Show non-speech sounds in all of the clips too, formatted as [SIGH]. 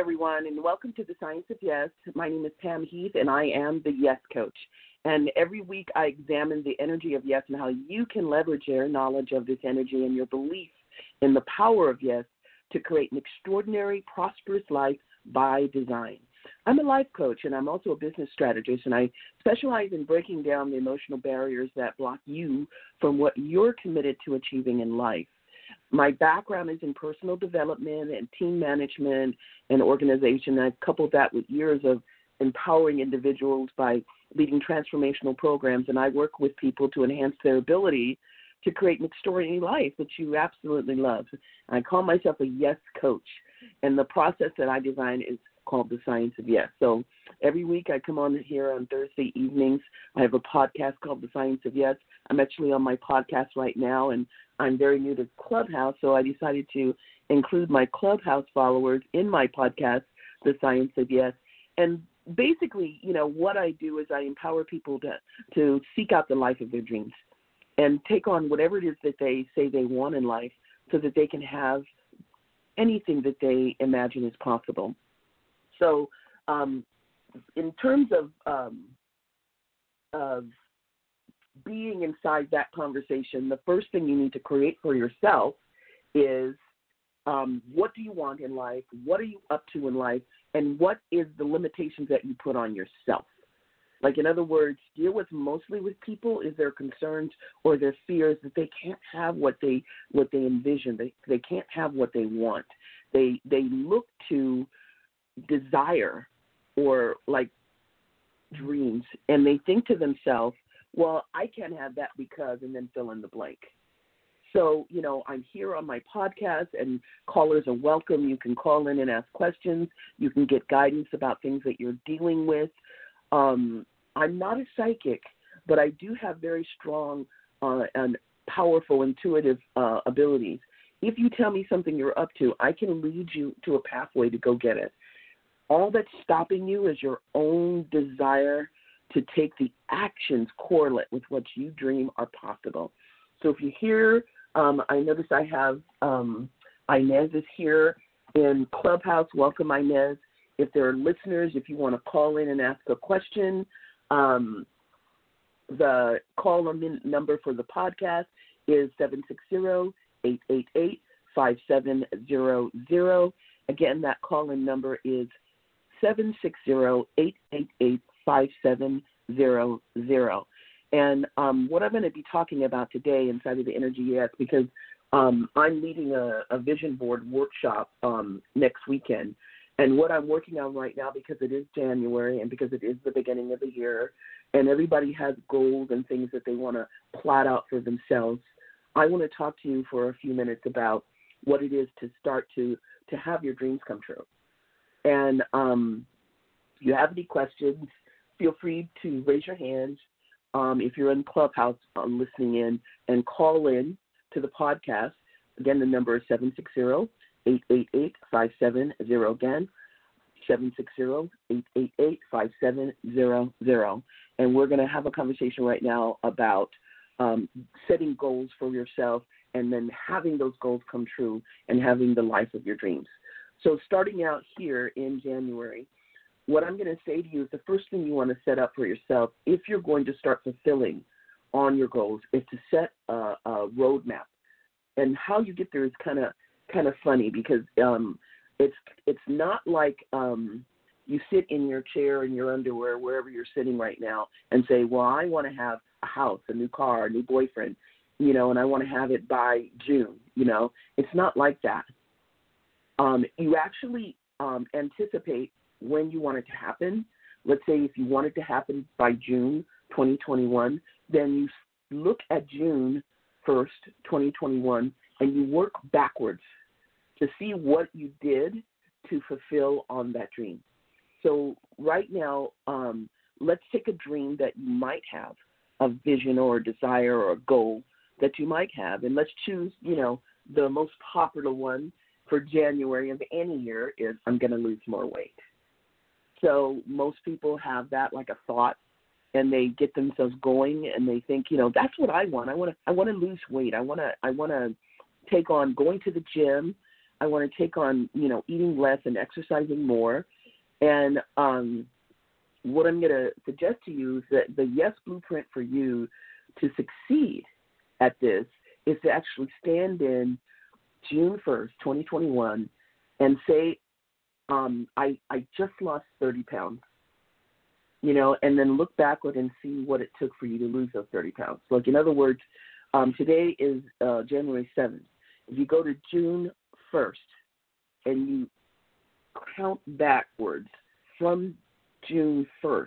everyone, and welcome to the Science of Yes. My name is Pam Heath, and I am the Yes Coach. And every week I examine the energy of yes and how you can leverage your knowledge of this energy and your belief in the power of yes to create an extraordinary, prosperous life by design. I'm a life coach and I'm also a business strategist, and I specialize in breaking down the emotional barriers that block you from what you're committed to achieving in life. My background is in personal development and team management and organization. I've coupled that with years of empowering individuals by leading transformational programs, and I work with people to enhance their ability to create an extraordinary life that you absolutely love. I call myself a yes coach, and the process that I design is called the science of yes. So every week I come on here on Thursday evenings. I have a podcast called the science of yes. I'm actually on my podcast right now, and I'm very new to Clubhouse, so I decided to include my Clubhouse followers in my podcast, the science of yes. And basically, you know, what I do is I empower people to to seek out the life of their dreams and take on whatever it is that they say they want in life so that they can have anything that they imagine is possible. So, um, in terms of um, of being inside that conversation, the first thing you need to create for yourself is um, what do you want in life? What are you up to in life? And what is the limitations that you put on yourself? Like in other words, deal with mostly with people is their concerns or their fears that they can't have what they what they envision. They they can't have what they want. They they look to desire or like dreams and they think to themselves, well, I can't have that because and then fill in the blank. So, you know, I'm here on my podcast and callers are welcome. You can call in and ask questions. You can get guidance about things that you're dealing with. Um, I'm not a psychic, but I do have very strong uh, and powerful intuitive uh, abilities. If you tell me something you're up to, I can lead you to a pathway to go get it. All that's stopping you is your own desire to take the actions correlate with what you dream are possible. So if you hear, um, I notice I have um, Inez is here in Clubhouse. Welcome, Inez. If there are listeners, if you want to call in and ask a question, um, the call number for the podcast is 760-888-5700. Again, that call-in number is 760-888-5700. And um, what I'm going to be talking about today inside of the Energy Yes, because um, I'm leading a, a, vision board workshop um, next weekend. And what I'm working on right now, because it is January and because it is the beginning of the year, and everybody has goals and things that they want to plot out for themselves, I want to talk to you for a few minutes about what it is to start to to have your dreams come true. And um, if you have any questions, feel free to raise your hand um, if you're in Clubhouse um, listening in and call in to the podcast. Again, the number is 760 888 570. Again, 760 888 5700. And we're going to have a conversation right now about um, setting goals for yourself and then having those goals come true and having the life of your dreams. So, starting out here in January, what I'm going to say to you is the first thing you want to set up for yourself if you're going to start fulfilling on your goals is to set a, a roadmap, and how you get there is kind of kind of funny because um, it's it's not like um, you sit in your chair in your underwear wherever you're sitting right now and say, well, I want to have a house, a new car, a new boyfriend, you know, and I want to have it by June. You know, it's not like that. Um, you actually um, anticipate when you want it to happen. Let's say if you want it to happen by June 2021, then you look at June 1st, 2021, and you work backwards to see what you did to fulfill on that dream. So right now, um, let's take a dream that you might have, a vision or a desire or a goal that you might have, and let's choose, you know, the most popular one for January of any year is I'm going to lose more weight. So most people have that like a thought and they get themselves going and they think, you know, that's what I want. I want to I want to lose weight. I want to I want to take on going to the gym. I want to take on, you know, eating less and exercising more. And um what I'm going to suggest to you is that the yes blueprint for you to succeed at this is to actually stand in June 1st, 2021, and say, um, I, I just lost 30 pounds, you know, and then look backward and see what it took for you to lose those 30 pounds. Like, in other words, um, today is uh, January 7th. If you go to June 1st and you count backwards from June 1st,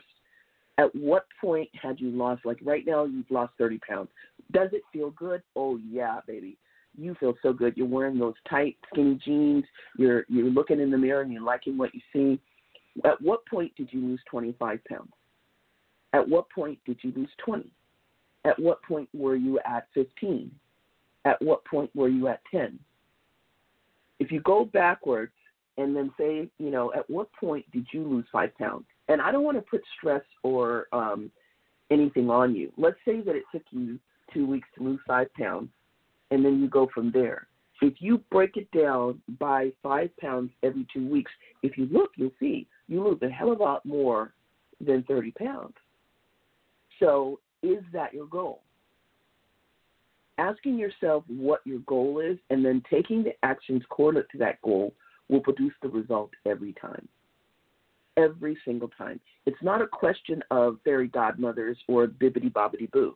at what point had you lost, like right now, you've lost 30 pounds. Does it feel good? Oh, yeah, baby you feel so good. You're wearing those tight, skinny jeans. You're you're looking in the mirror and you're liking what you see. At what point did you lose 25 pounds? At what point did you lose 20? At what point were you at 15? At what point were you at 10? If you go backwards and then say, you know, at what point did you lose five pounds? And I don't want to put stress or um, anything on you. Let's say that it took you two weeks to lose five pounds and then you go from there. If you break it down by five pounds every two weeks, if you look, you'll see you lose a hell of a lot more than 30 pounds. So, is that your goal? Asking yourself what your goal is and then taking the actions correlate to that goal will produce the result every time. Every single time. It's not a question of fairy godmothers or bibbity bobbity boo.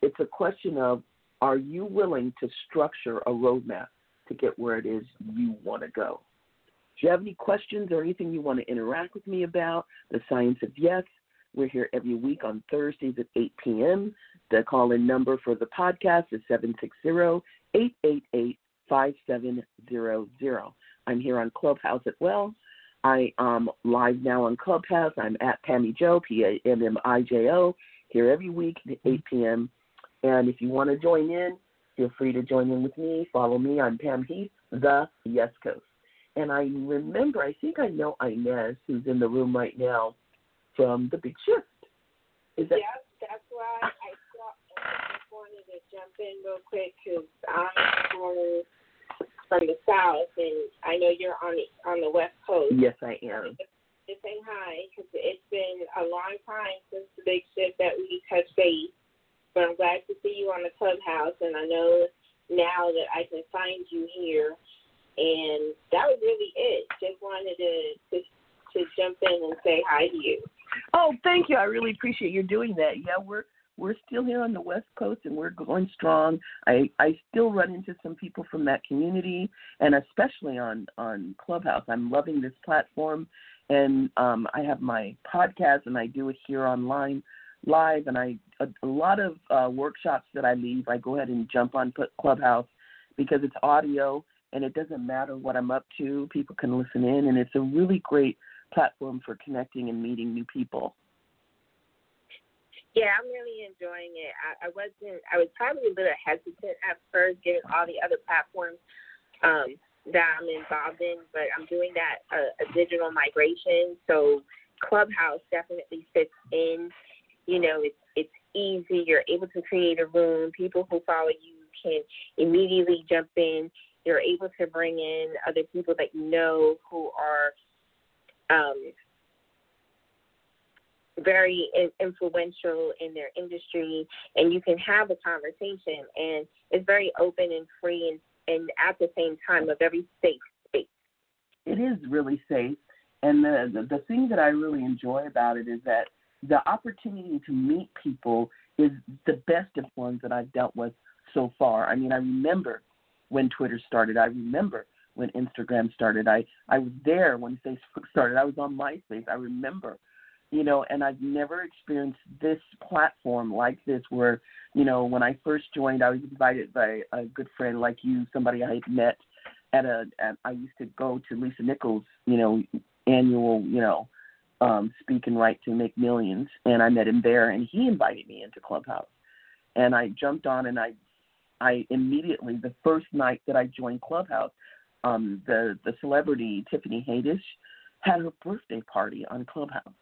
It's a question of are you willing to structure a roadmap to get where it is you want to go? Do you have any questions or anything you want to interact with me about? The Science of Yes. We're here every week on Thursdays at 8 p.m. The call in number for the podcast is 760 888 5700. I'm here on Clubhouse as well. I am live now on Clubhouse. I'm at Pammy Joe, P A M M I J O, here every week at 8 p.m. And if you want to join in, feel free to join in with me. Follow me. I'm Pam Heath, the Yes Coach. And I remember, I think I know Inez, who's in the room right now from The Big Shift. Is that? Yes, that's why I thought I just wanted to jump in real quick because I'm from the South, and I know you're on the on the West Coast. Yes, I am. To say hi because it's been a long time since the Big Shift that we touched base but I'm glad to see you on the clubhouse, and I know now that I can find you here. And that was really it. Just wanted to to, to jump in and say hi to you. Oh, thank you. I really appreciate you doing that. Yeah, we're we're still here on the West Coast and we're going strong. I I still run into some people from that community and especially on on Clubhouse. I'm loving this platform and um I have my podcast and I do it here online live, and I a, a lot of uh, workshops that I leave, I go ahead and jump on Clubhouse because it's audio and it doesn't matter what I'm up to. People can listen in, and it's a really great platform for connecting and meeting new people. Yeah, I'm really enjoying it. I, I wasn't. I was probably a little hesitant at first, given all the other platforms um, that I'm involved in, but I'm doing that uh, a digital migration. So Clubhouse definitely fits in you know, it's it's easy. You're able to create a room. People who follow you can immediately jump in. You're able to bring in other people that you know who are um, very influential in their industry, and you can have a conversation, and it's very open and free, and, and at the same time, a very safe space. It is really safe, and the, the the thing that I really enjoy about it is that the opportunity to meet people is the best of ones that I've dealt with so far. I mean, I remember when Twitter started. I remember when Instagram started. I I was there when Facebook [LAUGHS] started. I was on MySpace. I remember, you know, and I've never experienced this platform like this where, you know, when I first joined, I was invited by a good friend like you, somebody I had met at a. At, I used to go to Lisa Nichols, you know, annual, you know, um, speak and write to make millions, and I met him there, and he invited me into Clubhouse, and I jumped on, and I, I immediately the first night that I joined Clubhouse, um, the the celebrity Tiffany Haddish had her birthday party on Clubhouse,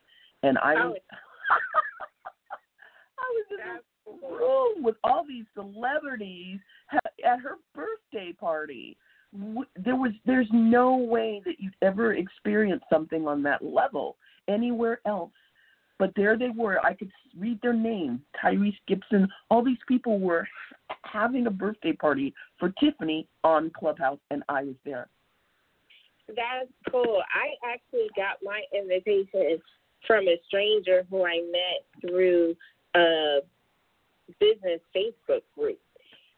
and I was, oh. [LAUGHS] I was in this room with all these celebrities at her birthday party. There was there's no way that you'd ever experience something on that level anywhere else. But there they were. I could read their name Tyrese Gibson. All these people were having a birthday party for Tiffany on Clubhouse, and I was there. That's cool. I actually got my invitation from a stranger who I met through a business Facebook group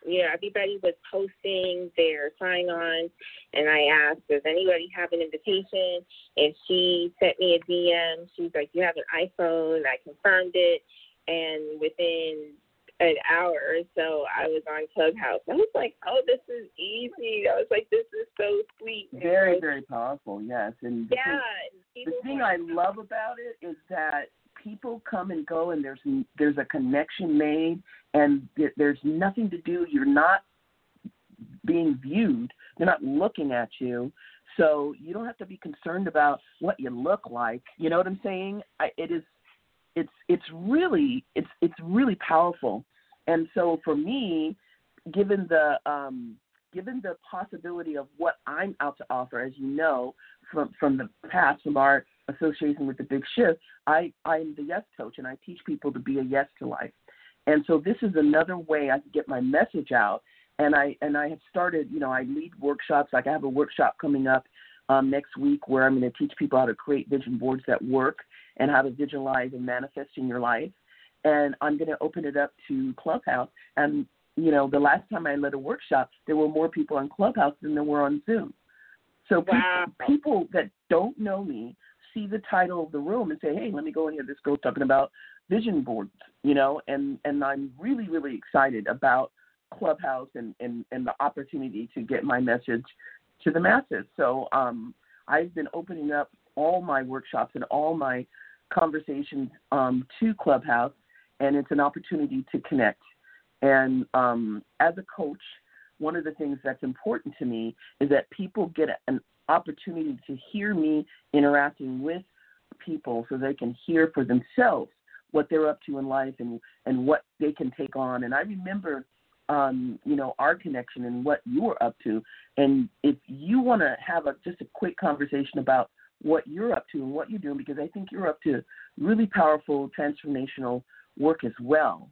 you know, everybody was posting their sign on and I asked, Does anybody have an invitation? And she sent me a DM. She's like, You have an iPhone. I confirmed it. And within an hour or so, I was on Clubhouse. I was like, Oh, this is easy. I was like, This is so sweet. Very, very powerful, yes. And the yeah. Thing, the thing I love about it is that people come and go and there's there's a connection made and there's nothing to do. You're not being viewed. They're not looking at you. So you don't have to be concerned about what you look like. You know what i'm saying? I, it is it's it's really it's it's really powerful. And so for me given the um given the possibility of what i'm out to offer as you know from from the past from our association with the Big Shift, I I'm the yes coach and I teach people to be a yes to life. And so this is another way I can get my message out. And I and I have started, you know, I lead workshops. Like I have a workshop coming up um, next week where I'm going to teach people how to create vision boards that work and how to visualize and manifest in your life. And I'm going to open it up to Clubhouse. And you know, the last time I led a workshop, there were more people on Clubhouse than there were on Zoom. So wow. people, people that don't know me see the title of the room and say, "Hey, let me go and hear this girl talking about vision boards," you know, and and I'm really really excited about Clubhouse and and and the opportunity to get my message to the masses. So um, I've been opening up all my workshops and all my conversations um, to Clubhouse, and it's an opportunity to connect. And um, as a coach, one of the things that's important to me is that people get an opportunity to hear me interacting with people so they can hear for themselves what they're up to in life and and what they can take on. And i remember um you know our connection and what you were up to. And if you want to have a just a quick conversation about what you're up to and what you're doing because i think you're up to really powerful transformational work as well.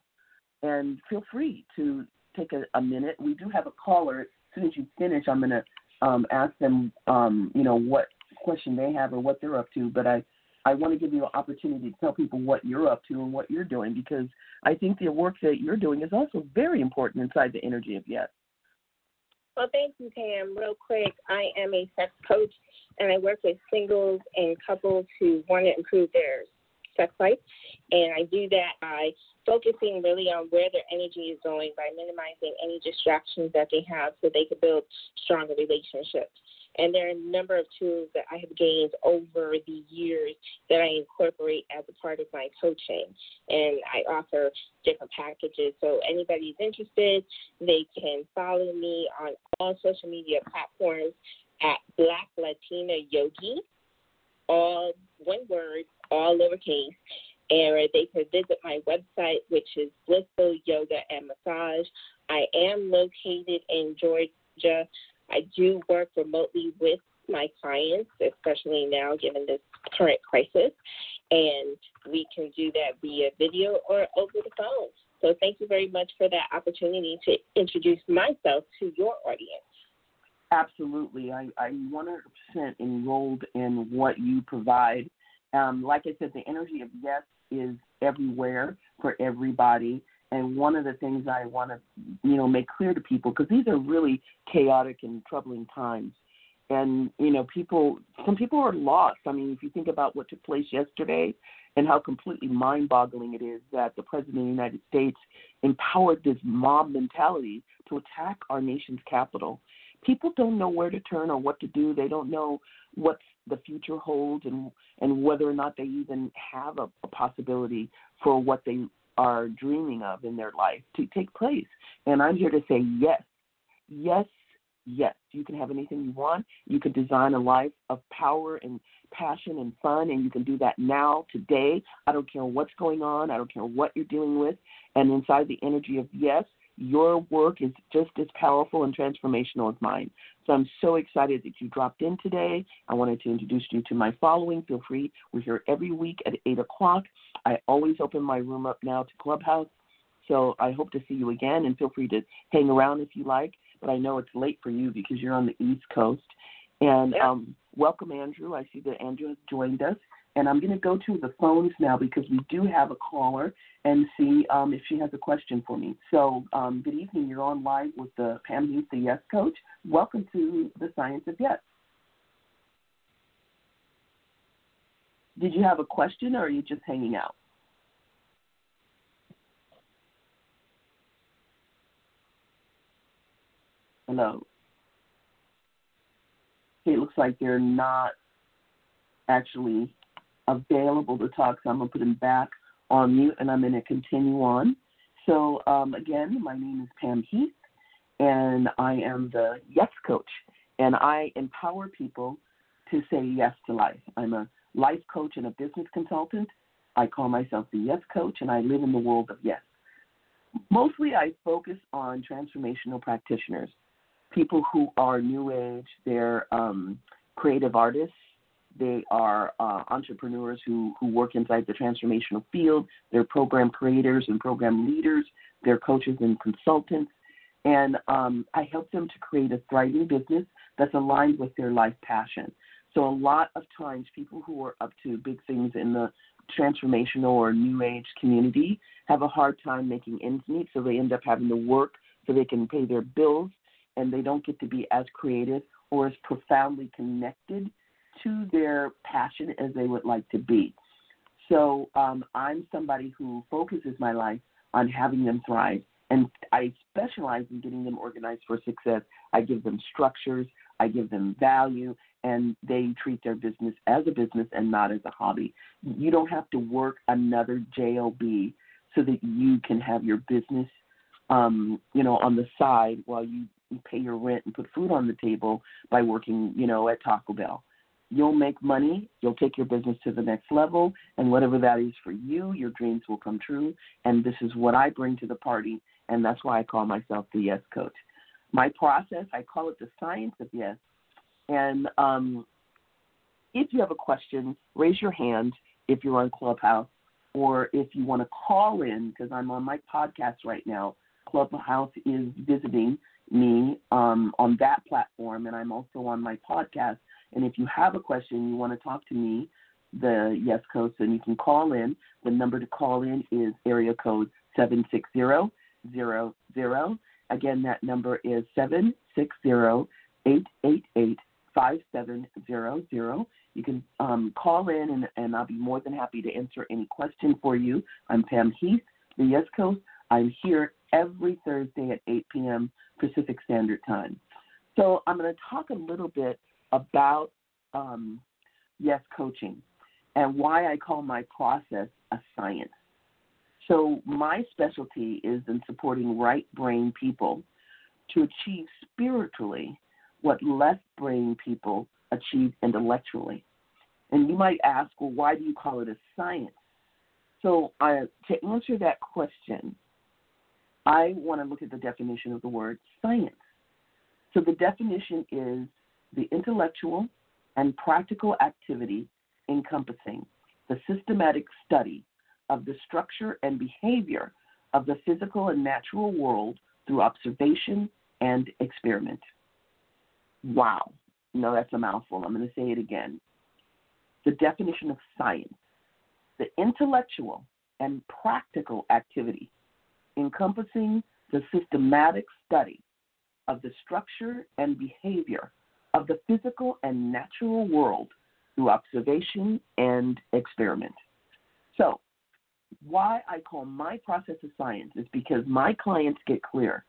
And feel free to take a, a minute. We do have a caller. As soon as you finish i'm going to um, ask them, um, you know, what question they have or what they're up to. But I, I want to give you an opportunity to tell people what you're up to and what you're doing because I think the work that you're doing is also very important inside the energy of yes. Well, thank you, Pam. Real quick, I am a sex coach and I work with singles and couples who want to improve their life. And I do that by focusing really on where their energy is going by minimizing any distractions that they have so they can build stronger relationships. And there are a number of tools that I have gained over the years that I incorporate as a part of my coaching. And I offer different packages. So anybody's interested, they can follow me on all social media platforms at Black Latina Yogi, all one word, all lowercase and they could visit my website, which is Blissful Yoga and Massage. I am located in Georgia. I do work remotely with my clients, especially now given this current crisis. and we can do that via video or over the phone. So thank you very much for that opportunity to introduce myself to your audience. Absolutely. I, I'm 100% enrolled in what you provide. Um, like I said, the energy of yes is everywhere for everybody. And one of the things I want to, you know, make clear to people, because these are really chaotic and troubling times. And, you know, people, some people are lost. I mean, if you think about what took place yesterday and how completely mind boggling it is that the President of the United States empowered this mob mentality to attack our nation's capital people don't know where to turn or what to do. They don't know what the future holds and and whether or not they even have a, a possibility for what they are dreaming of in their life to take place. And I'm here to say yes, yes, yes. You can have anything you want. You can design a life of power and passion and fun, and you can do that now, today. I don't care what's going on. I don't care what you're dealing with. And inside the energy of yes, your work is just as powerful and transformational as mine. So I'm so excited that you dropped in today. I wanted to introduce you to my following. Feel free. We're here every week at 8 o'clock. I always open my room up now to Clubhouse. So I hope to see you again and feel free to hang around if you like. But I know it's late for you because you're on the East Coast. And um, welcome, Andrew. I see that Andrew has joined us. And I'm going to go to the phones now because we do have a caller and see um, if she has a question for me. So, um, good evening. You're on live with the Pam Heath, the Yes Coach. Welcome to the Science of Yes. Did you have a question or are you just hanging out? Hello. Okay, it looks like they're not actually available to talk, so I'm going to put him back on mute and I'm going to continue on. So, um, again, my name is Pam Heath, and I am the Yes Coach, and I empower people to say yes to life. I'm a life coach and a business consultant. I call myself the Yes Coach, and I live in the world of yes. Mostly, I focus on transformational practitioners, people who are new age, they're um, creative artists, they are uh, entrepreneurs who, who work inside the transformational field. They're program creators and program leaders. They're coaches and consultants. And um, I help them to create a thriving business that's aligned with their life passion. So, a lot of times, people who are up to big things in the transformational or new age community have a hard time making ends meet. So, they end up having to work so they can pay their bills and they don't get to be as creative or as profoundly connected to their passion as they would like to be. So um, I'm somebody who focuses my life on having them thrive, and I specialize in getting them organized for success. I give them structures, I give them value, and they treat their business as a business and not as a hobby. You don't have to work another job so that you can have your business, um, you know, on the side while you pay your rent and put food on the table by working, you know, at Taco Bell you'll make money, you'll take your business to the next level, and whatever that is for you, your dreams will come true. And this is what I bring to the party, and that's why I call myself the Yes Coach. My process, I call it the science of yes. And um, if you have a question, raise your hand if you're on Clubhouse, or if you want to call in, because I'm on my podcast right now. Clubhouse is visiting me um, on that platform, and I'm also on my podcast and if you have a question, you want to talk to me, the Yes Coach, then you can call in. The number to call in is area code 76000. Again, that number is 760-888-5700. You can um, call in, and, and I'll be more than happy to answer any question for you. I'm Pam Heath, the Yes Coach. I'm here every Thursday at 8 p.m. Pacific Standard Time. So I'm going to talk a little bit about um, yes coaching and why I call my process a science. So my specialty is in supporting right brain people to achieve spiritually what left brain people achieve intellectually. And you might ask, well, why do you call it a science? So uh, to answer that question, I want to look at the definition of the word science. So the definition is the intellectual and practical activity encompassing the systematic study of the structure and behavior of the physical and natural world through observation and experiment. Wow. No, that's a mouthful. I'm going to say it again. The definition of science the intellectual and practical activity encompassing the systematic study of the structure and behavior of the physical and natural world through observation and experiment. So, why I call my process of science is because my clients get clear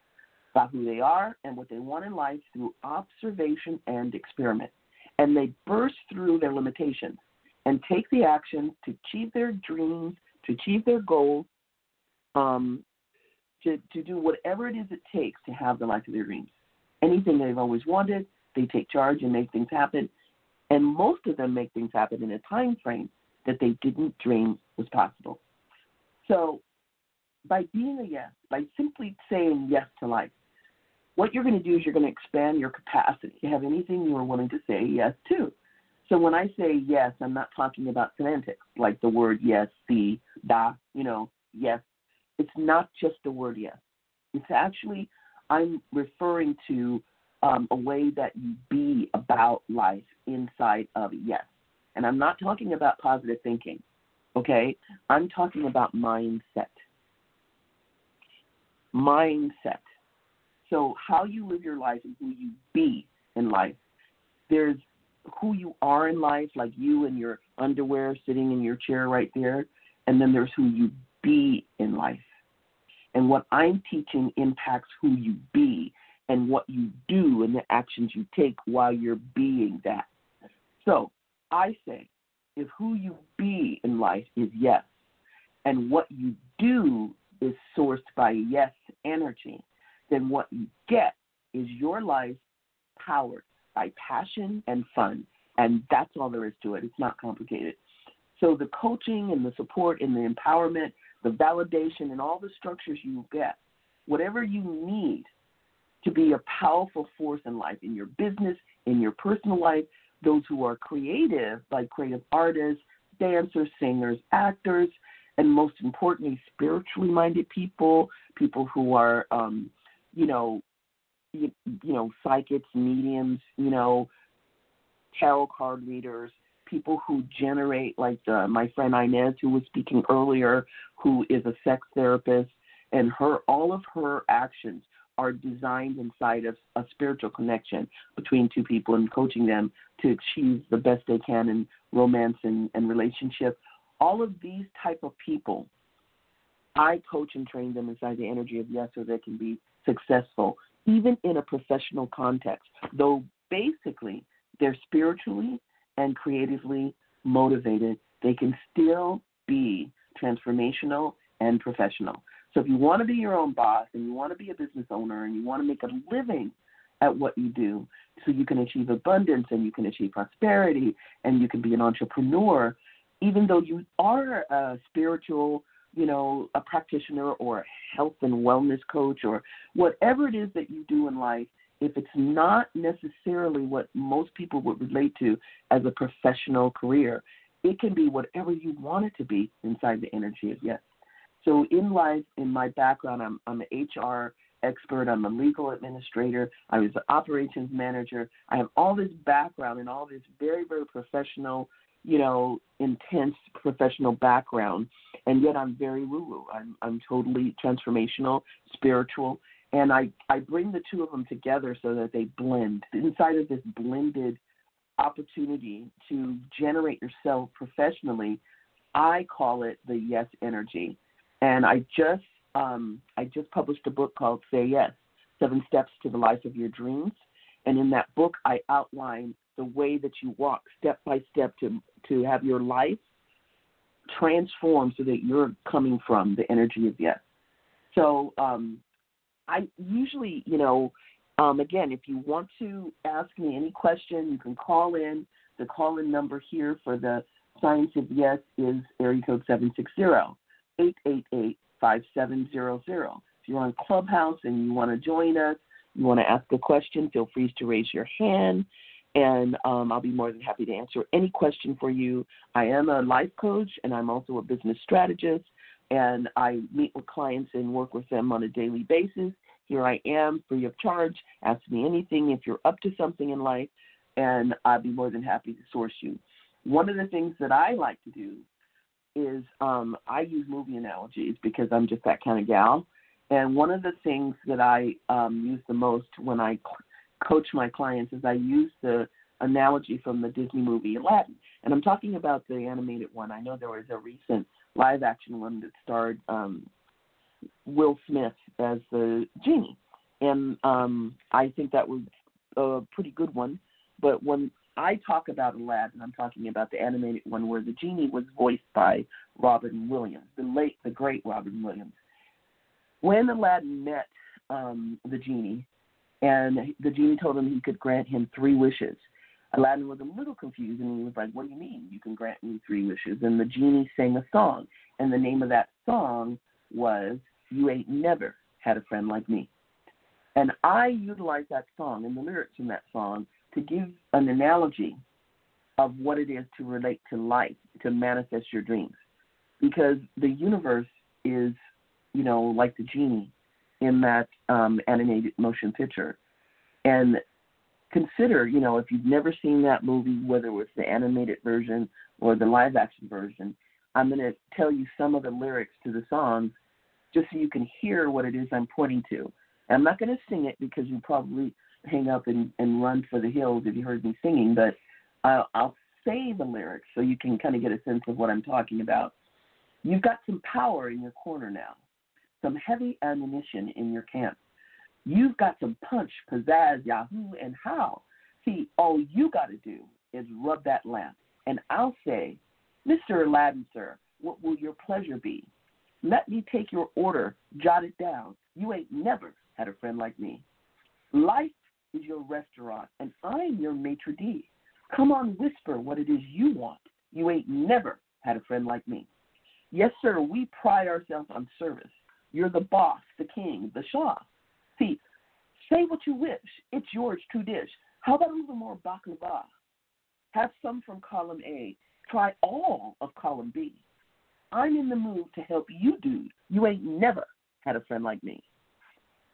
about who they are and what they want in life through observation and experiment. And they burst through their limitations and take the action to achieve their dreams, to achieve their goals, um, to, to do whatever it is it takes to have the life of their dreams. Anything they've always wanted, they take charge and make things happen. And most of them make things happen in a time frame that they didn't dream was possible. So, by being a yes, by simply saying yes to life, what you're going to do is you're going to expand your capacity to have anything you are willing to say yes to. So when I say yes, I'm not talking about semantics, like the word yes, the, da, you know, yes. It's not just the word yes. It's actually, I'm referring to um, a way that you be about life inside of yes. And I'm not talking about positive thinking, okay? I'm talking about mindset. Mindset. So, how you live your life and who you be in life. There's who you are in life, like you in your underwear sitting in your chair right there, and then there's who you be in life. And what I'm teaching impacts who you be and what you do and the actions you take while you're being that. So I say, if who you be in life is yes, and what you do is sourced by yes energy, then what you get is your life powered by passion and fun. And that's all there is to it. It's not complicated. So the coaching and the support and the empowerment, the validation, and all the structures you get, whatever you need to be a powerful force in life, in your business, in your personal life, those who are creative, like creative artists, dancers, singers, actors, and most importantly, spiritually minded people, people who are, um, you know, you, you know, psychics, mediums, you know, tarot card readers, people who generate, like uh, my friend Inez, who was speaking earlier, who is a sex therapist, and her all of her actions are designed inside of a spiritual connection between two people and coaching them to achieve the best they can in romance and, and relationship. All of these type of people, I coach and train them inside the energy of yes so they can be successful even in a professional context, though basically they're spiritually and creatively motivated, they can still be transformational and professional. So if you want to be your own boss and you want to be a business owner and you want to make a living at what you do so you can achieve abundance and you can achieve prosperity and you can be an entrepreneur, even though you are a spiritual you know, a practitioner or a health and wellness coach or whatever it is that you do in life, if it's not necessarily what most people would relate to as a professional career, it can be whatever you want it to be inside the energy of yes. So in life, in my background, I'm, I'm an HR expert. I'm a legal administrator. I was an operations manager. I have all this background and all this very, very professional you know, intense professional background, and yet I'm very woo woo. I'm I'm totally transformational, spiritual, and I I bring the two of them together so that they blend inside of this blended opportunity to generate yourself professionally. I call it the yes energy, and I just um, I just published a book called Say Yes: Seven Steps to the Life of Your Dreams, and in that book I outline the way that you walk step by step to to have your life transform so that you're coming from the energy of yes. So um, I usually, you know, um, again, if you want to ask me any question, you can call in. The call in number here for the Science of Yes is area code 760 888 5700. If you're on Clubhouse and you want to join us, you want to ask a question, feel free to raise your hand and um, I'll be more than happy to answer any question for you. I am a life coach, and I'm also a business strategist, and I meet with clients and work with them on a daily basis. Here I am, free of charge. Ask me anything if you're up to something in life, and I'll be more than happy to source you. One of the things that I like to do is um, I use movie analogies because I'm just that kind of gal. And one of the things that I um, use the most when I coach my clients is I use the analogy from the Disney movie Aladdin. And I'm talking about the animated one. I know there was a recent live action one that starred um, Will Smith as the genie. And um, I think that was a pretty good one. But when I talk about Aladdin, I'm talking about the animated one where the genie was voiced by Robin Williams, the late, the great Robin Williams. When Aladdin met um, the genie, and the genie told him he could grant him three wishes. Aladdin was a little confused and he was like, What do you mean you can grant me three wishes? And the genie sang a song, and the name of that song was You Ain't Never Had a Friend Like Me. And I utilize that song and the lyrics in that song to give an analogy of what it is to relate to life, to manifest your dreams. Because the universe is, you know, like the genie in that um, animated motion picture. And consider, you know, if you've never seen that movie, whether it was the animated version or the live action version, I'm going to tell you some of the lyrics to the songs just so you can hear what it is I'm pointing to. And I'm not going to sing it because you probably hang up and, and run for the hills if you heard me singing, but I'll, I'll say the lyrics so you can kind of get a sense of what I'm talking about. You've got some power in your corner now some heavy ammunition in your camp. You've got some punch, pizzazz, yahoo, and how. See, all you got to do is rub that lamp. And I'll say, Mr. Aladdin, sir, what will your pleasure be? Let me take your order, jot it down. You ain't never had a friend like me. Life is your restaurant, and I'm your maitre d'. Come on, whisper what it is you want. You ain't never had a friend like me. Yes, sir, we pride ourselves on service. You're the boss, the king, the Shah. See, say what you wish. It's yours to dish. How about a little more baklava? Have some from column A. Try all of column B. I'm in the mood to help you, dude. You ain't never had a friend like me.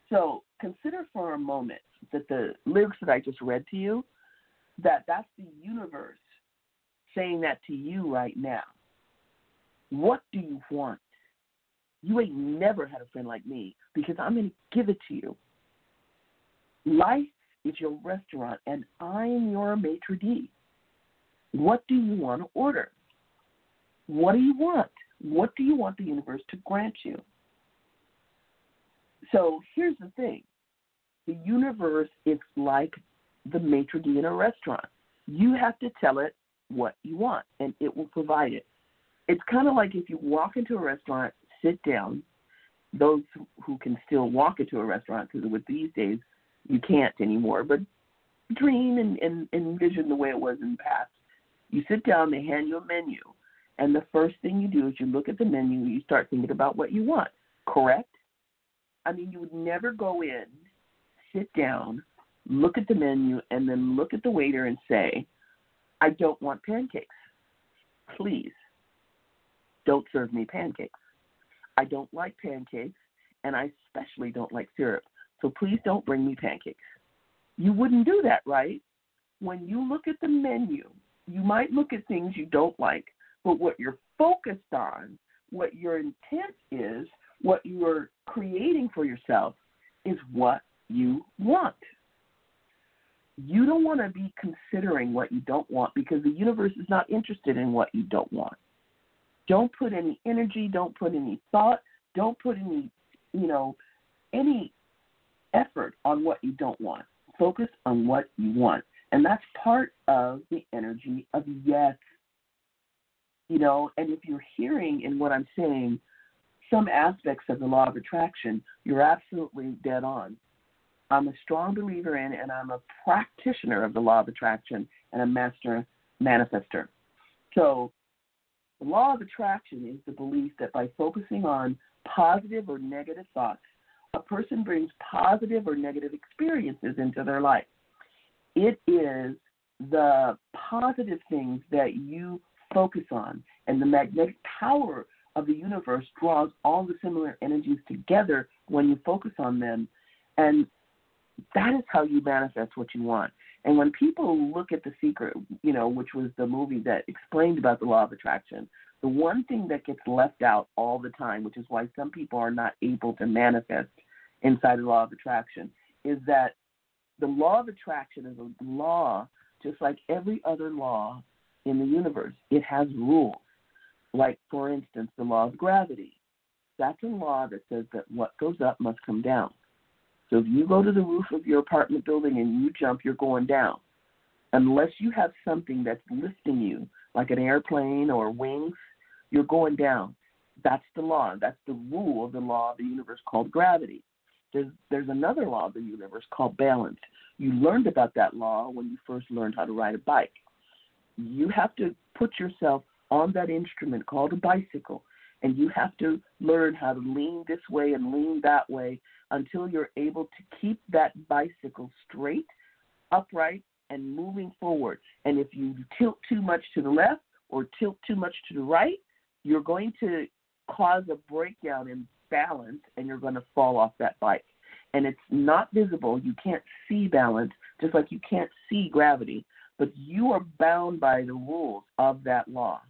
So consider for a moment that the lyrics that I just read to you, that that's the universe saying that to you right now. What do you want? You ain't never had a friend like me because I'm going to give it to you. Life is your restaurant, and I'm your maitre d'. What do you want to order? What do you want? What do you want the universe to grant you? So here's the thing the universe is like the maitre d' in a restaurant. You have to tell it what you want, and it will provide it. It's kind of like if you walk into a restaurant sit down. Those who can still walk into a restaurant, because with these days you can't anymore, but dream and, and, and envision the way it was in the past. You sit down, they hand you a menu, and the first thing you do is you look at the menu, you start thinking about what you want, correct? I mean, you would never go in, sit down, look at the menu, and then look at the waiter and say, I don't want pancakes. Please don't serve me pancakes. I don't like pancakes, and I especially don't like syrup. So please don't bring me pancakes. You wouldn't do that, right? When you look at the menu, you might look at things you don't like, but what you're focused on, what your intent is, what you're creating for yourself is what you want. You don't want to be considering what you don't want because the universe is not interested in what you don't want. Don't put any energy, don't put any thought, don't put any, you know, any effort on what you don't want. Focus on what you want. And that's part of the energy of yes. You know, and if you're hearing in what I'm saying some aspects of the law of attraction, you're absolutely dead on. I'm a strong believer in and I'm a practitioner of the law of attraction and a master manifester. So the law of attraction is the belief that by focusing on positive or negative thoughts, a person brings positive or negative experiences into their life. It is the positive things that you focus on and the magnetic power of the universe draws all the similar energies together when you focus on them. And that is how you manifest what you want. And when people look at The Secret, you know, which was the movie that explained about the law of attraction, the one thing that gets left out all the time, which is why some people are not able to manifest inside the law of attraction, is that the law of attraction is a law just like every other law in the universe. It has rules. Like, for instance, the law of gravity. That's a law that says that what goes up must come down. So if you go to the roof of your apartment building and you jump, you're going down. Unless you have something that's lifting you, like an airplane or wings, you're going down. That's the law. That's the rule of the law of the universe called gravity. There's there's another law of the universe called balance. You learned about that law when you first learned how to ride a bike. You have to put yourself on that instrument called a bicycle and you have to learn how to lean this way and lean that way until you're able to keep that bicycle straight, upright, and moving forward. And if you tilt too much to the left or tilt too much to the right, you're going to cause a breakdown in balance and you're going to fall off that bike. And it's not visible. You can't see balance, just like you can't see gravity, but you are bound by the rules of that law.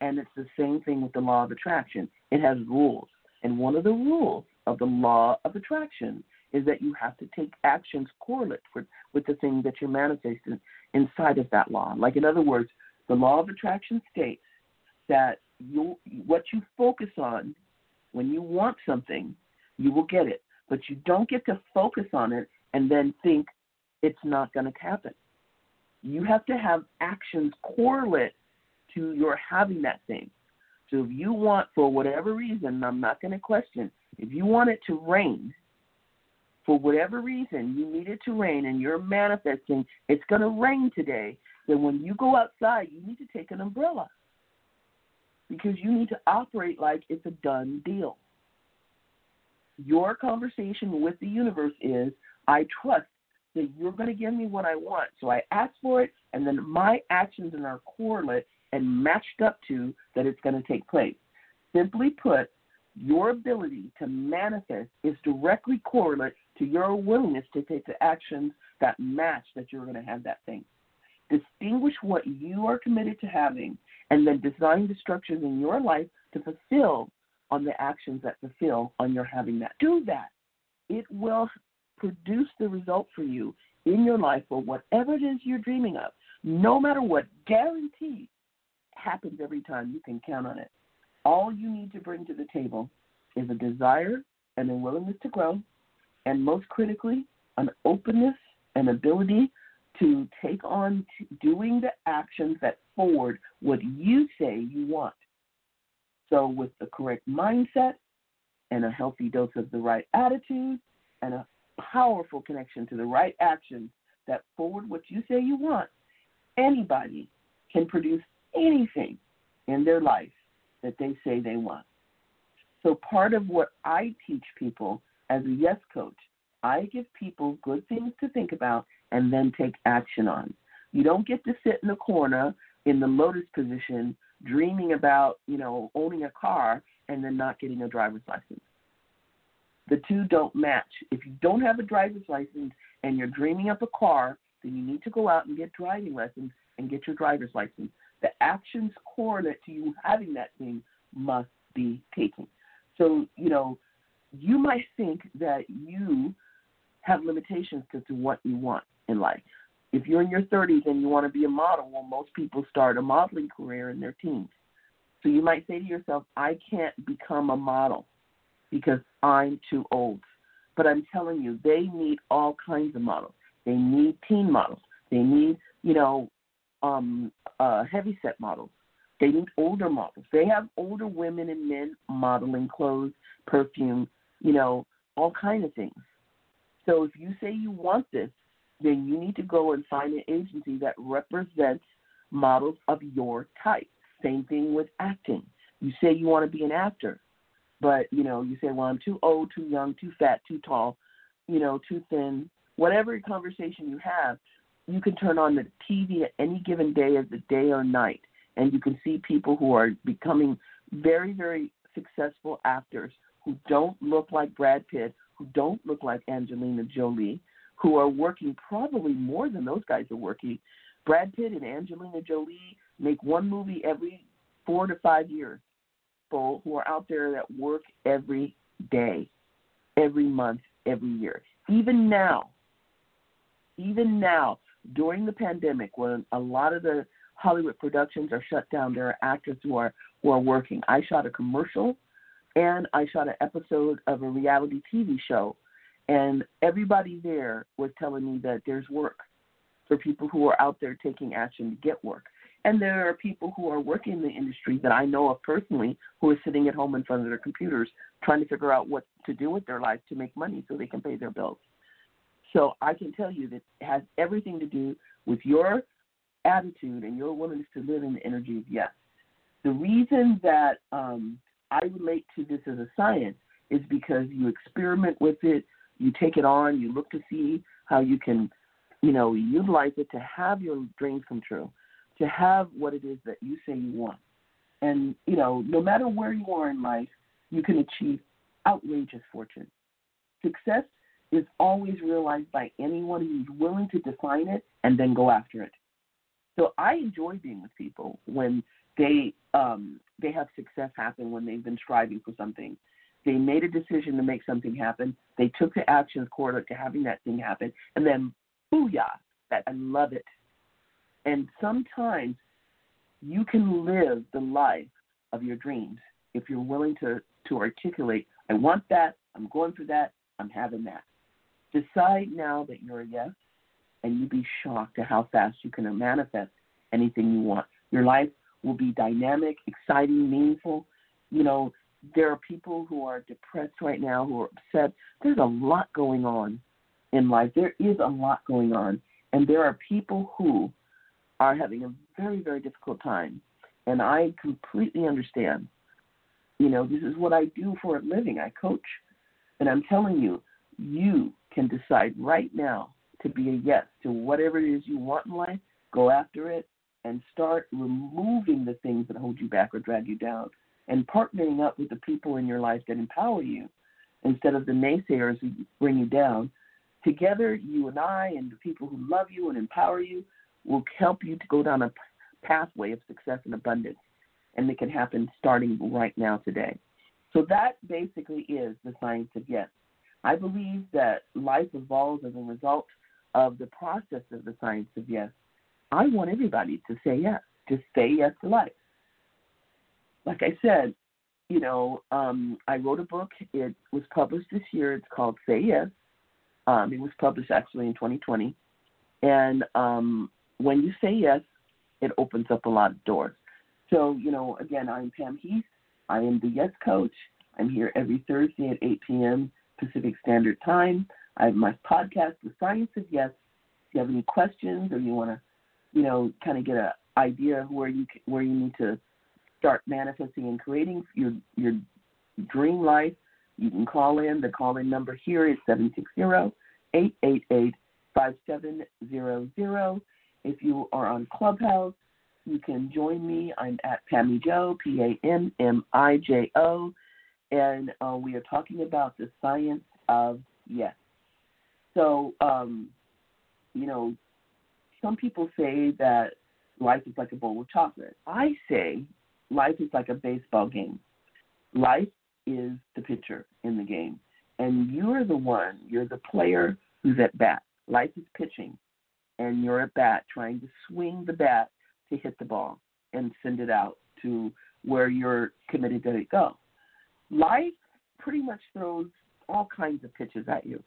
And it's the same thing with the law of attraction. It has rules. And one of the rules of the law of attraction is that you have to take actions correlate for, with the thing that you're manifesting inside of that law. Like, in other words, the law of attraction states that you, what you focus on when you want something, you will get it. But you don't get to focus on it and then think it's not going to happen. You have to have actions correlate to your having that thing. So if you want, for whatever reason, I'm not going to question, if you want it to rain, for whatever reason you need it to rain and you're manifesting it's going to rain today, then when you go outside, you need to take an umbrella because you need to operate like it's a done deal. Your conversation with the universe is I trust that you're going to give me what I want. So I ask for it, and then my actions are correlate and matched up to that it's going to take place. Simply put, your ability to manifest is directly correlate to your willingness to take the actions that match that you're going to have that thing. Distinguish what you are committed to having and then design the structures in your life to fulfill on the actions that fulfill on your having that. Do that. It will produce the result for you in your life for whatever it is you're dreaming of, no matter what. Guaranteed happens every time. You can count on it. All you need to bring to the table is a desire and a willingness to grow, and most critically, an openness and ability to take on doing the actions that forward what you say you want. So, with the correct mindset and a healthy dose of the right attitude and a powerful connection to the right actions that forward what you say you want, anybody can produce anything in their life that they say they want. So, part of what I teach people as a yes coach, I give people good things to think about and then take action on. You don't get to sit in the corner in the lotus position dreaming about, you know, owning a car and then not getting a driver's license. The two don't match. If you don't have a driver's license and you're dreaming up a car, then you need to go out and get driving lessons and get your driver's license. The actions correlate to you having that thing must be taken. So, you know, you might think that you have limitations to, to what you want in life. If you're in your 30s and you want to be a model, well, most people start a modeling career in their teens. So you might say to yourself, I can't become a model because I'm too old. But I'm telling you, they need all kinds of models. They need teen models. They need, you know, um, uh, heavy set models. They need older models. They have older women and men modeling clothes, perfume, you know, all kind of things. So if you say you want this, then you need to go and find an agency that represents models of your type. Same thing with acting. You say you want to be an actor, but you know, you say, Well, I'm too old, too young, too fat, too tall, you know, too thin, whatever conversation you have, you can turn on the TV at any given day as the day or night, and you can see people who are becoming very, very successful actors who don't look like Brad Pitt, who don't look like Angelina Jolie, who are working probably more than those guys are working. Brad Pitt and Angelina Jolie make one movie every four to five years. People who are out there that work every day, every month, every year. Even now, even now, during the pandemic, when a lot of the Hollywood productions are shut down, there are actors who are who are working. I shot a commercial and I shot an episode of a reality TV show and everybody there was telling me that there's work for people who are out there taking action to get work. And there are people who are working in the industry that I know of personally who are sitting at home in front of their computers trying to figure out what to do with their life to make money so they can pay their bills. So I can tell you that it has everything to do with your attitude and your willingness to live in the energy of yes. The reason that um, I relate to this as a science is because you experiment with it, you take it on, you look to see how you can, you know, utilize it to have your dreams come true, to have what it is that you say you want. And, you know, no matter where you are in life, you can achieve outrageous fortune. Success is always realized by anyone who's willing to define it and then go after it. So I enjoy being with people when they um, they have success happen when they've been striving for something they made a decision to make something happen. They took the actions according to having that thing happen, and then booyah! That I love it. And sometimes you can live the life of your dreams if you're willing to to articulate. I want that. I'm going for that. I'm having that. Decide now that you're a yes, and you'd be shocked at how fast you can manifest anything you want. Your life will be dynamic, exciting, meaningful. You know, there are people who are depressed right now, who are upset. There's a lot going on in life. There is a lot going on. And there are people who are having a very, very difficult time. And I completely understand. You know, this is what I do for a living. I coach. And I'm telling you, you can decide right now to be a yes to whatever it is you want in life. Go after it and start removing the things that hold you back or drag you down and partnering up with the people in your life that empower you instead of the naysayers who bring you down. Together, you and I and the people who love you and empower you will help you to go down a pathway of success and abundance. And it can happen starting right now today. So that basically is the science of yes. I believe that life evolves as a result of the process of the science of yes. I want everybody to say yes, to say yes to life like I said, you know, um, I wrote a book. It was published this year. It's called Say Yes. Um, it was published actually in 2020. And um, when you say yes, it opens up a lot of doors. So, you know, again, I'm Pam Heath. I am the Yes Coach. I'm here every Thursday at 8 p.m. Pacific Standard Time. I have my podcast, The Science of Yes. If you have any questions or you want to, you know, kind of get an idea of where you where you need to start manifesting and creating your your dream life, you can call in. The call in number here is 760-888-5700. If you are on Clubhouse, you can join me. I'm at Pammy Joe, P A M M I J O, and uh, we are talking about the science of yes. So, um, you know, some people say that life is like a bowl of chocolate. I say life is like a baseball game. Life is the pitcher in the game, and you're the one, you're the player who's at bat. Life is pitching, and you're at bat trying to swing the bat to hit the ball and send it out to where you're committed to it go. Life pretty much throws all kinds of pitches at you.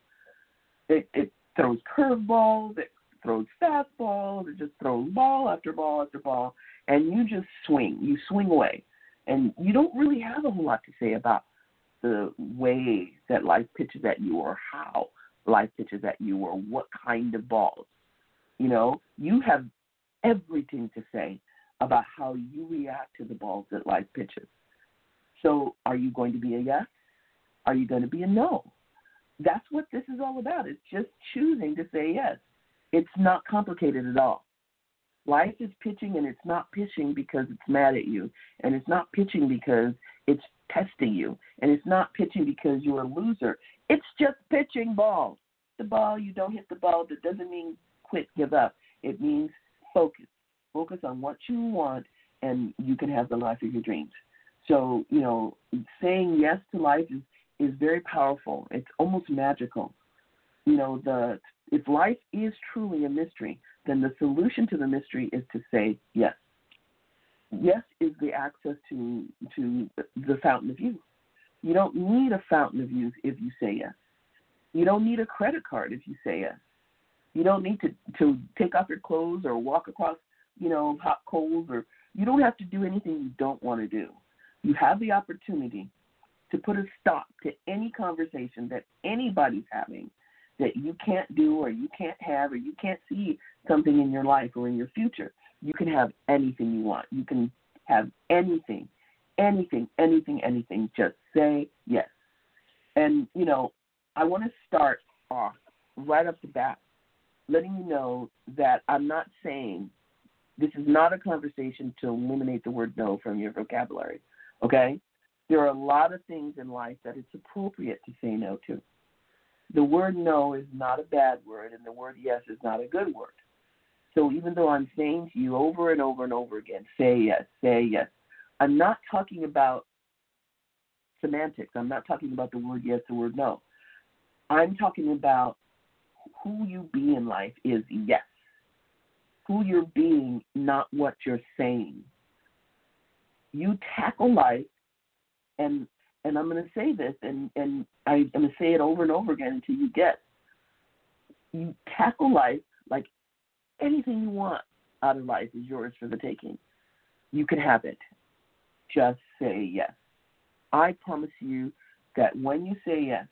It, it throws curveballs, it throws fastballs, it just throws ball after ball after ball, and you just swing. You swing away, and you don't really have a whole lot to say about the way that life pitches at you, or how life pitches at you, or what kind of balls. You know, you have everything to say about how you react to the balls that life pitches. So, are you going to be a yes? Are you going to be a no? That's what this is all about. It's just choosing to say yes. It's not complicated at all. Life is pitching and it's not pitching because it's mad at you. And it's not pitching because it's testing you. And it's not pitching because you're a loser. It's just pitching balls. The ball, you don't hit the ball. That doesn't mean quit, give up. It means focus. Focus on what you want and you can have the life of your dreams. So, you know, saying yes to life is, is very powerful. It's almost magical. You know, the if life is truly a mystery, then the solution to the mystery is to say yes. Yes is the access to to the fountain of youth. You don't need a fountain of youth if you say yes. You don't need a credit card if you say yes. You don't need to to take off your clothes or walk across, you know, hot coals or you don't have to do anything you don't want to do. You have the opportunity to put a stop to any conversation that anybody's having that you can't do or you can't have or you can't see something in your life or in your future. You can have anything you want. You can have anything, anything, anything, anything. Just say yes. And, you know, I want to start off right up the bat letting you know that I'm not saying this is not a conversation to eliminate the word no from your vocabulary. Okay? There are a lot of things in life that it's appropriate to say no to the word no is not a bad word, and the word yes is not a good word. So even though I'm saying to you over and over and over again, say yes, say yes, I'm not talking about semantics. I'm not talking about the word yes, the word no. I'm talking about who you be in life is yes. Who you're being, not what you're saying. You tackle life and and I'm going to say this, and and I'm going to say it over and over again until you get. You tackle life like anything you want out of life is yours for the taking. You can have it. Just say yes. I promise you that when you say yes,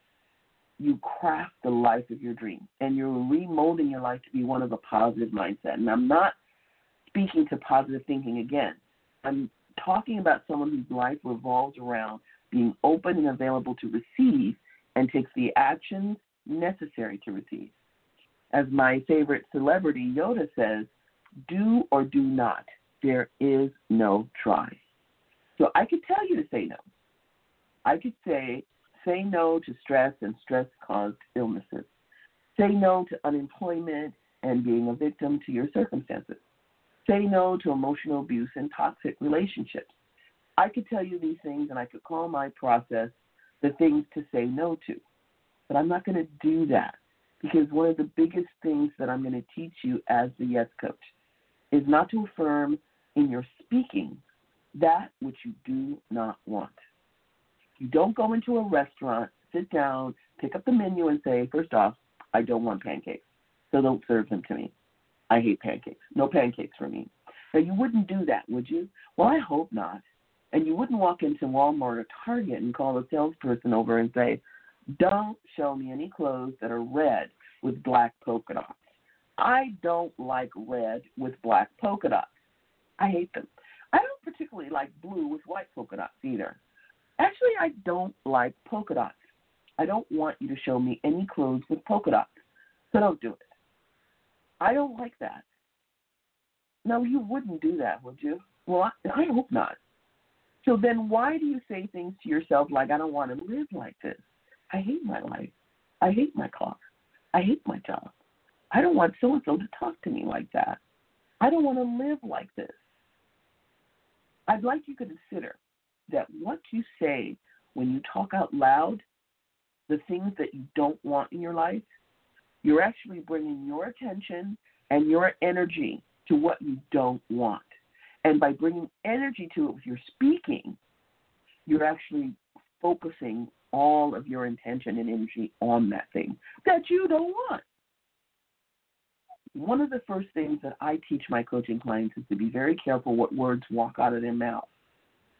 you craft the life of your dream and you're remolding your life to be one of a positive mindset. And I'm not speaking to positive thinking again. I'm talking about someone whose life revolves around being open and available to receive and takes the actions necessary to receive. As my favorite celebrity Yoda says, do or do not. There is no try. So I could tell you to say no. I could say, say no to stress and stress caused illnesses. Say no to unemployment and being a victim to your circumstances. Say no to emotional abuse and toxic relationships. I could tell you these things and I could call my process the things to say no to. But I'm not going to do that because one of the biggest things that I'm going to teach you as the yes coach is not to affirm in your speaking that which you do not want. You don't go into a restaurant, sit down, pick up the menu, and say, first off, I don't want pancakes, so don't serve them to me. I hate pancakes. No pancakes for me. Now, you wouldn't do that, would you? Well, I hope not. And you wouldn't walk into Walmart or Target and call a salesperson over and say, Don't show me any clothes that are red with black polka dots. I don't like red with black polka dots. I hate them. I don't particularly like blue with white polka dots either. Actually, I don't like polka dots. I don't want you to show me any clothes with polka dots. So don't do it. I don't like that. No, you wouldn't do that, would you? Well, I, I hope not. So then why do you say things to yourself like, I don't want to live like this? I hate my life. I hate my car. I hate my job. I don't want so and so to talk to me like that. I don't want to live like this. I'd like you to consider that what you say when you talk out loud, the things that you don't want in your life, you're actually bringing your attention and your energy to what you don't want. And by bringing energy to it with your speaking, you're actually focusing all of your intention and energy on that thing that you don't want. One of the first things that I teach my coaching clients is to be very careful what words walk out of their mouth.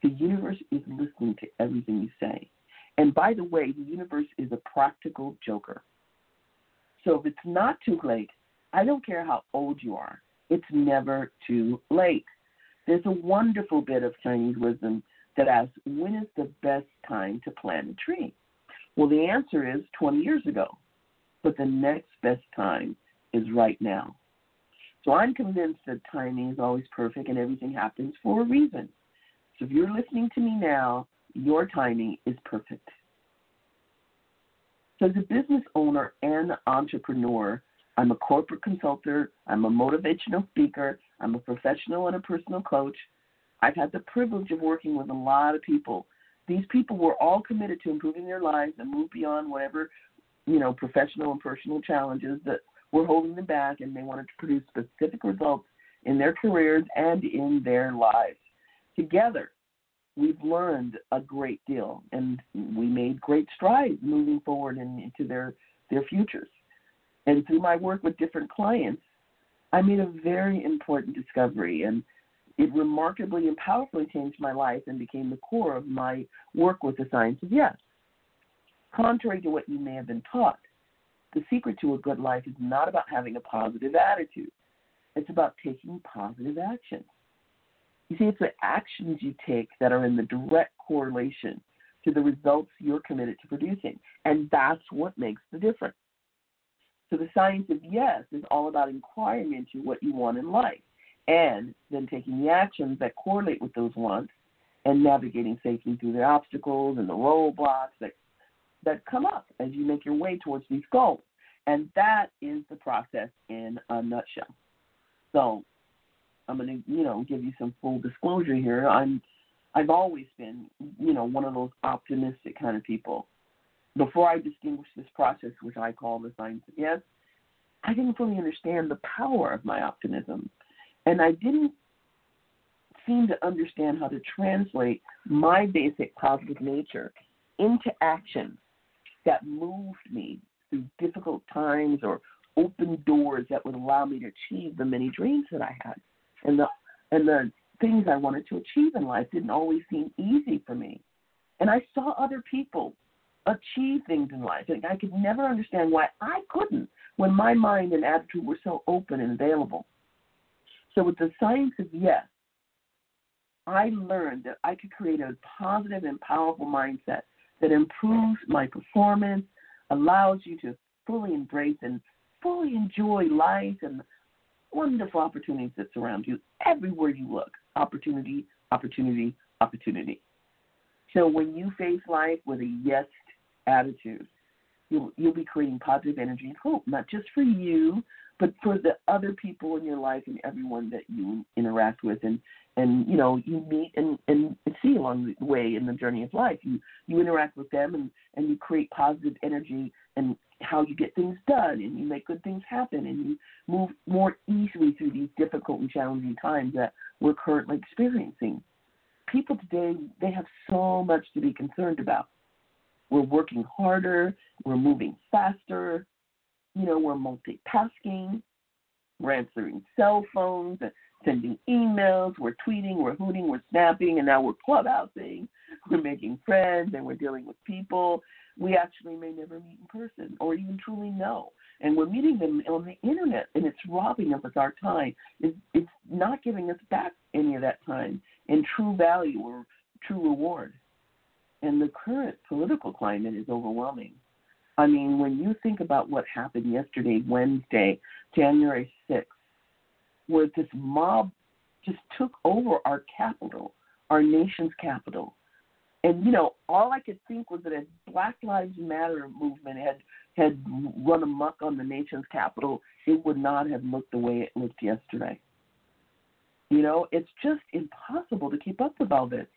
The universe is listening to everything you say. And by the way, the universe is a practical joker. So if it's not too late, I don't care how old you are, it's never too late. There's a wonderful bit of Chinese wisdom that asks, when is the best time to plant a tree? Well, the answer is 20 years ago. But the next best time is right now. So I'm convinced that timing is always perfect and everything happens for a reason. So if you're listening to me now, your timing is perfect. So as a business owner and entrepreneur, I'm a corporate consultant, I'm a motivational speaker, I'm a professional and a personal coach. I've had the privilege of working with a lot of people. These people were all committed to improving their lives and move beyond whatever, you know, professional and personal challenges that were holding them back and they wanted to produce specific results in their careers and in their lives. Together, we've learned a great deal and we made great strides moving forward in, into their, their futures. And through my work with different clients, I made a very important discovery and it remarkably and powerfully changed my life and became the core of my work with the science of yes. Contrary to what you may have been taught, the secret to a good life is not about having a positive attitude. It's about taking positive action. You see, it's the actions you take that are in the direct correlation to the results you're committed to producing. And that's what makes the difference. So the science of yes is all about inquiring into what you want in life and then taking the actions that correlate with those wants and navigating safely through the obstacles and the roadblocks that that come up as you make your way towards these goals. And that is the process in a nutshell. So I'm going to, you know, give you some full disclosure here. I'm I've always been, you know, one of those optimistic kind of people. Before I distinguished this process, which I call the science of yes, I didn't fully understand the power of my optimism. And I didn't seem to understand how to translate my basic positive nature into action that moved me through difficult times or open doors that would allow me to achieve the many dreams that I had. And the and the things I wanted to achieve in life didn't always seem easy for me. And I saw other people achieve things in life. And I could never understand why I couldn't when my mind and attitude were so open and available. So, with the science of yes, I learned that I could create a positive and powerful mindset that improves my performance, allows you to fully embrace and fully enjoy life and wonderful opportunities that surround you everywhere you look. Opportunity, opportunity, opportunity. So when you face life with a yes attitude, you'll you'll be creating positive energy and hope, not just for you, but for the other people in your life and everyone that you interact with and and you know you meet and and see along the way in the journey of life you you interact with them and and you create positive energy and how you get things done and you make good things happen and you move more easily through these difficult and challenging times that we're currently experiencing. People today they have so much to be concerned about. We're working harder we're moving faster you know, we're multitasking, we're answering cell phones, sending emails, we're tweeting, we're hooting, we're snapping, and now we're clubhousing, [LAUGHS] we're making friends, and we're dealing with people we actually may never meet in person or even truly know. And we're meeting them on the internet, and it's robbing us of our time. It's, it's not giving us back any of that time in true value or true reward. And the current political climate is overwhelming. I mean, when you think about what happened yesterday, Wednesday, January 6th, where this mob just took over our capital, our nation's capital. And you know, all I could think was that if Black Lives Matter movement had had run amok on the nation's capital, it would not have looked the way it looked yesterday. You know, it's just impossible to keep up with all this.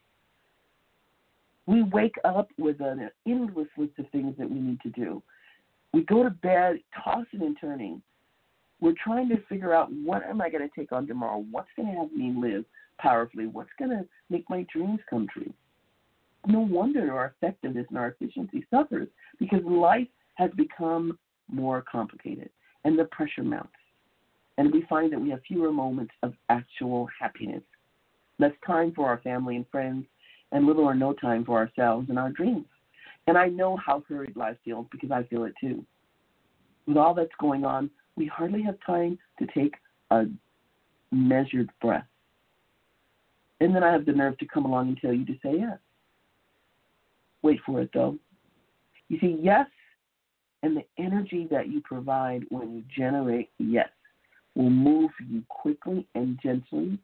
We wake up with an endless list of things that we need to do. We go to bed tossing and turning. We're trying to figure out what am I going to take on tomorrow? What's going to have me live powerfully? What's going to make my dreams come true? No wonder our effectiveness and our efficiency suffers because life has become more complicated and the pressure mounts. And we find that we have fewer moments of actual happiness, less time for our family and friends, and little or no time for ourselves and our dreams. And I know how hurried life feels because I feel it too. With all that's going on, we hardly have time to take a measured breath. And then I have the nerve to come along and tell you to say yes. Wait for it though. You see, yes And the energy that you provide when you generate yes will move you quickly and gently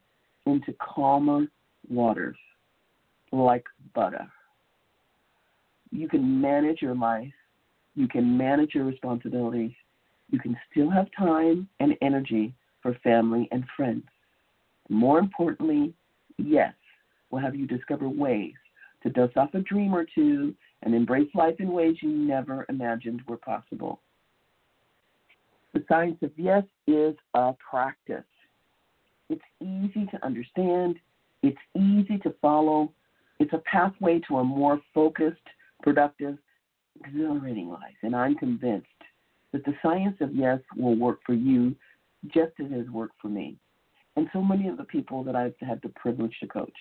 into calmer waters like butter. You can manage your life, you can manage your responsibilities, you can still have time and energy for family and friends. More importantly, yes, will have you discover ways to dust off a dream or two and embrace life in ways you never imagined were possible. The science of yes is a practice. It's easy to understand, it's easy to follow, it's a pathway to a more focused, productive, exhilarating life. And I'm convinced that the science of yes will work for you just as it has worked for me. And so many of the people that I've had the privilege to coach.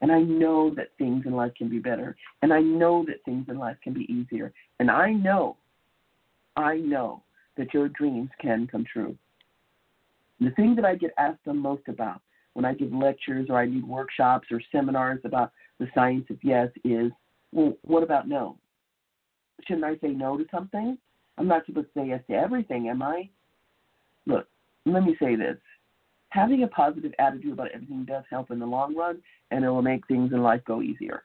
And I know that things in life can be better. And I know that things in life can be easier. And I know, I know that your dreams can come true. The thing that I get asked the most about when I give lectures or I do workshops or seminars about the science of yes is, well, what about no? Shouldn't I say no to something? I'm not supposed to say yes to everything, am I? Look, let me say this having a positive attitude about everything does help in the long run, and it will make things in life go easier.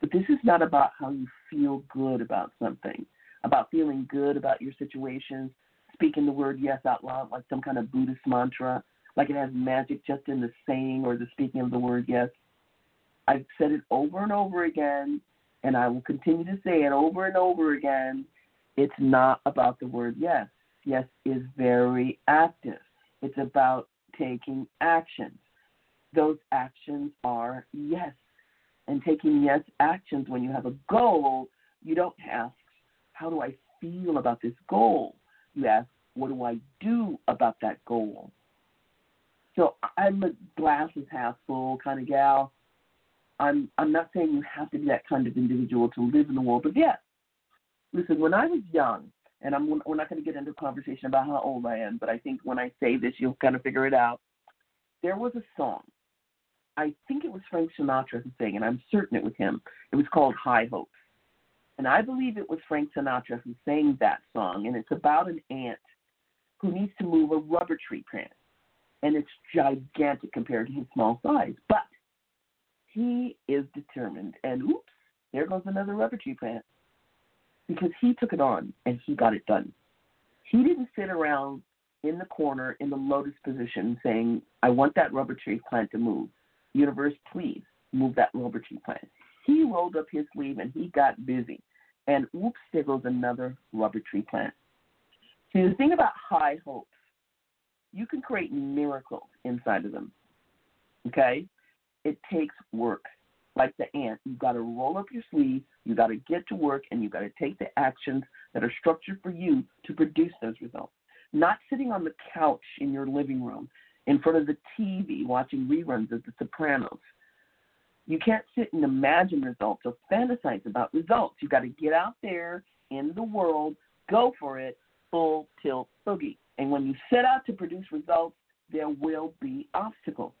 But this is not about how you feel good about something, about feeling good about your situations, speaking the word yes out loud like some kind of Buddhist mantra, like it has magic just in the saying or the speaking of the word yes. I've said it over and over again, and I will continue to say it over and over again. It's not about the word yes. Yes is very active. It's about taking actions. Those actions are yes. And taking yes actions when you have a goal, you don't ask, how do I feel about this goal? You ask, what do I do about that goal? So I'm a glass is half full kind of gal. I'm I'm not saying you have to be that kind of individual to live in the world, but yes. Listen, when I was young, and I'm we're not going to get into a conversation about how old I am, but I think when I say this, you'll kind of figure it out. There was a song. I think it was Frank Sinatra who sang, and I'm certain it was him. It was called High Hopes. And I believe it was Frank Sinatra who sang that song, and it's about an ant who needs to move a rubber tree plant. And it's gigantic compared to his small size. But he is determined, and oops, there goes another rubber tree plant because he took it on and he got it done. He didn't sit around in the corner in the lotus position saying, I want that rubber tree plant to move. Universe, please move that rubber tree plant. He rolled up his sleeve and he got busy. And whoops, there goes another rubber tree plant. See, the thing about high hopes, you can create miracles inside of them. Okay? It takes work like the ant. You've got to roll up your sleeve, you've got to get to work, and you've got to take the actions that are structured for you to produce those results. Not sitting on the couch in your living room in front of the TV watching reruns of The Sopranos. You can't sit and imagine results or fantasize about results. You've got to get out there in the world, go for it, full tilt boogie. And when you set out to produce results, there will be obstacles.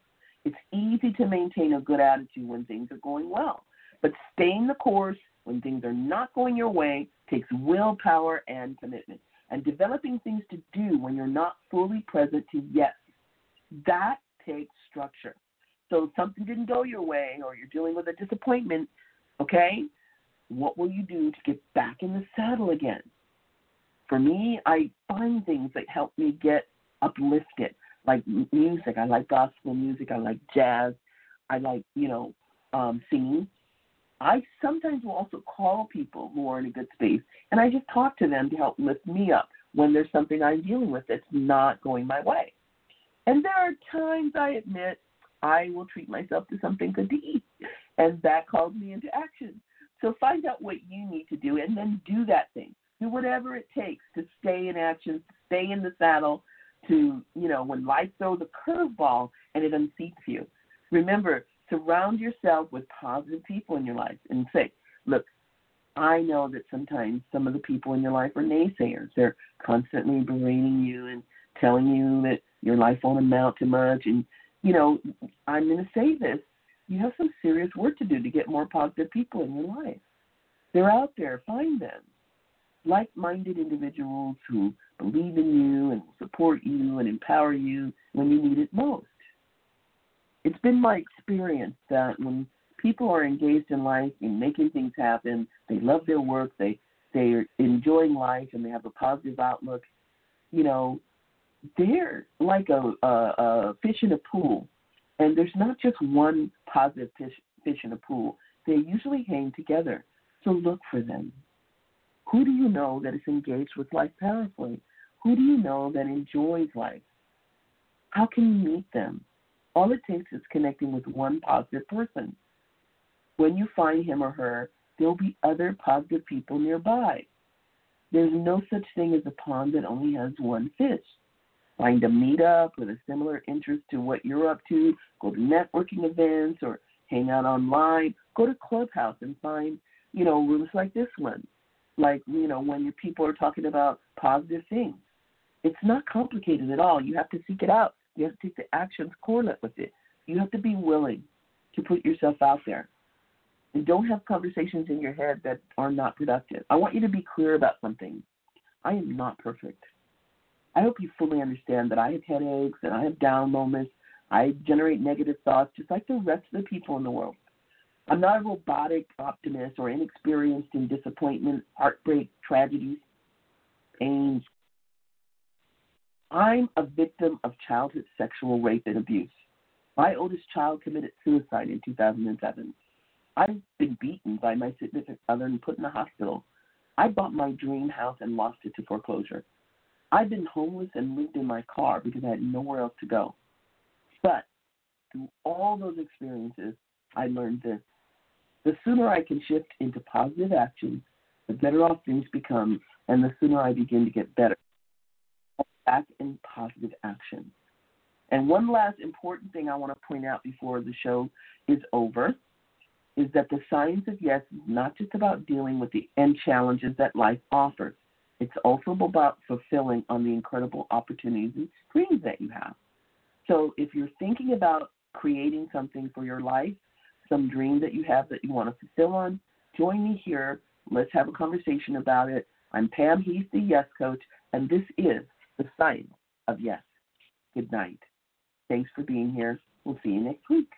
It's easy to maintain a good attitude when things are going well, but staying the course when things are not going your way takes willpower and commitment. And developing things to do when you're not fully present to yes, that takes structure. So if something didn't go your way or you're dealing with a disappointment, okay, what will you do to get back in the saddle again? For me, I find things that help me get uplifted like music. I like gospel music. I like jazz. I like, you know, um, singing. I sometimes will also call people who are in a good space and I just talk to them to help lift me up when there's something I'm dealing with that's not going my way. And there are times I admit I will treat myself to something good to eat, and that calls me into action. So find out what you need to do and then do that thing. Do whatever it takes to stay in action, stay in the saddle, to, you know, when life throws a curveball and it unseats you. Remember, surround yourself with positive people in your life and say, look, I know that sometimes some of the people in your life are naysayers. They're constantly berating you and telling you that your life won't amount to much. And, you know, I'm going to say this you have some serious work to do to get more positive people in your life. They're out there, find them. Like minded individuals who believe in you and support you and empower you when you need it most. It's been my experience that when people are engaged in life and making things happen, they love their work, they they're enjoying life and they have a positive outlook, you know, they're like a, a, a fish in a pool. And there's not just one positive fish, fish in a pool. They usually hang together. So look for them. Who do you know that is engaged with life powerfully? Who do you know that enjoys life? How can you meet them? All it takes is connecting with one positive person. When you find him or her, there'll be other positive people nearby. There's no such thing as a pond that only has one fish. Find a meetup with a similar interest to what you're up to. Go to networking events or hang out online. Go to Clubhouse and find, you know, rooms like this one. Like, you know, when your people are talking about positive things. It's not complicated at all. You have to seek it out. You have to take the actions correlate with it. You have to be willing to put yourself out there. And don't have conversations in your head that are not productive. I want you to be clear about something. I am not perfect. I hope you fully understand that I have headaches and I have down moments. I generate negative thoughts just like the rest of the people in the world. I'm not a robotic optimist or inexperienced in disappointment, heartbreak, tragedies, pains. I'm a victim of childhood sexual rape and abuse. My oldest child committed suicide in 2007. I've been beaten by my significant other and put in the hospital. I bought my dream house and lost it to foreclosure. I've been homeless and lived in my car because I had nowhere else to go. But through all those experiences, I learned this. The sooner I can shift into positive action, the better off things become, and the sooner I begin to get better. Back in positive action. And one last important thing I want to point out before the show is over is that the science of yes is not just about dealing with the end challenges that life offers. It's also about fulfilling on the incredible opportunities and dreams that you have. So if you're thinking about creating something for your life, some dream that you have that you want to fulfill on, join me here. Let's have a conversation about it. I'm Pam Heath, the Yes Coach, and this is the science of yes. Good night. Thanks for being here. We'll see you next week.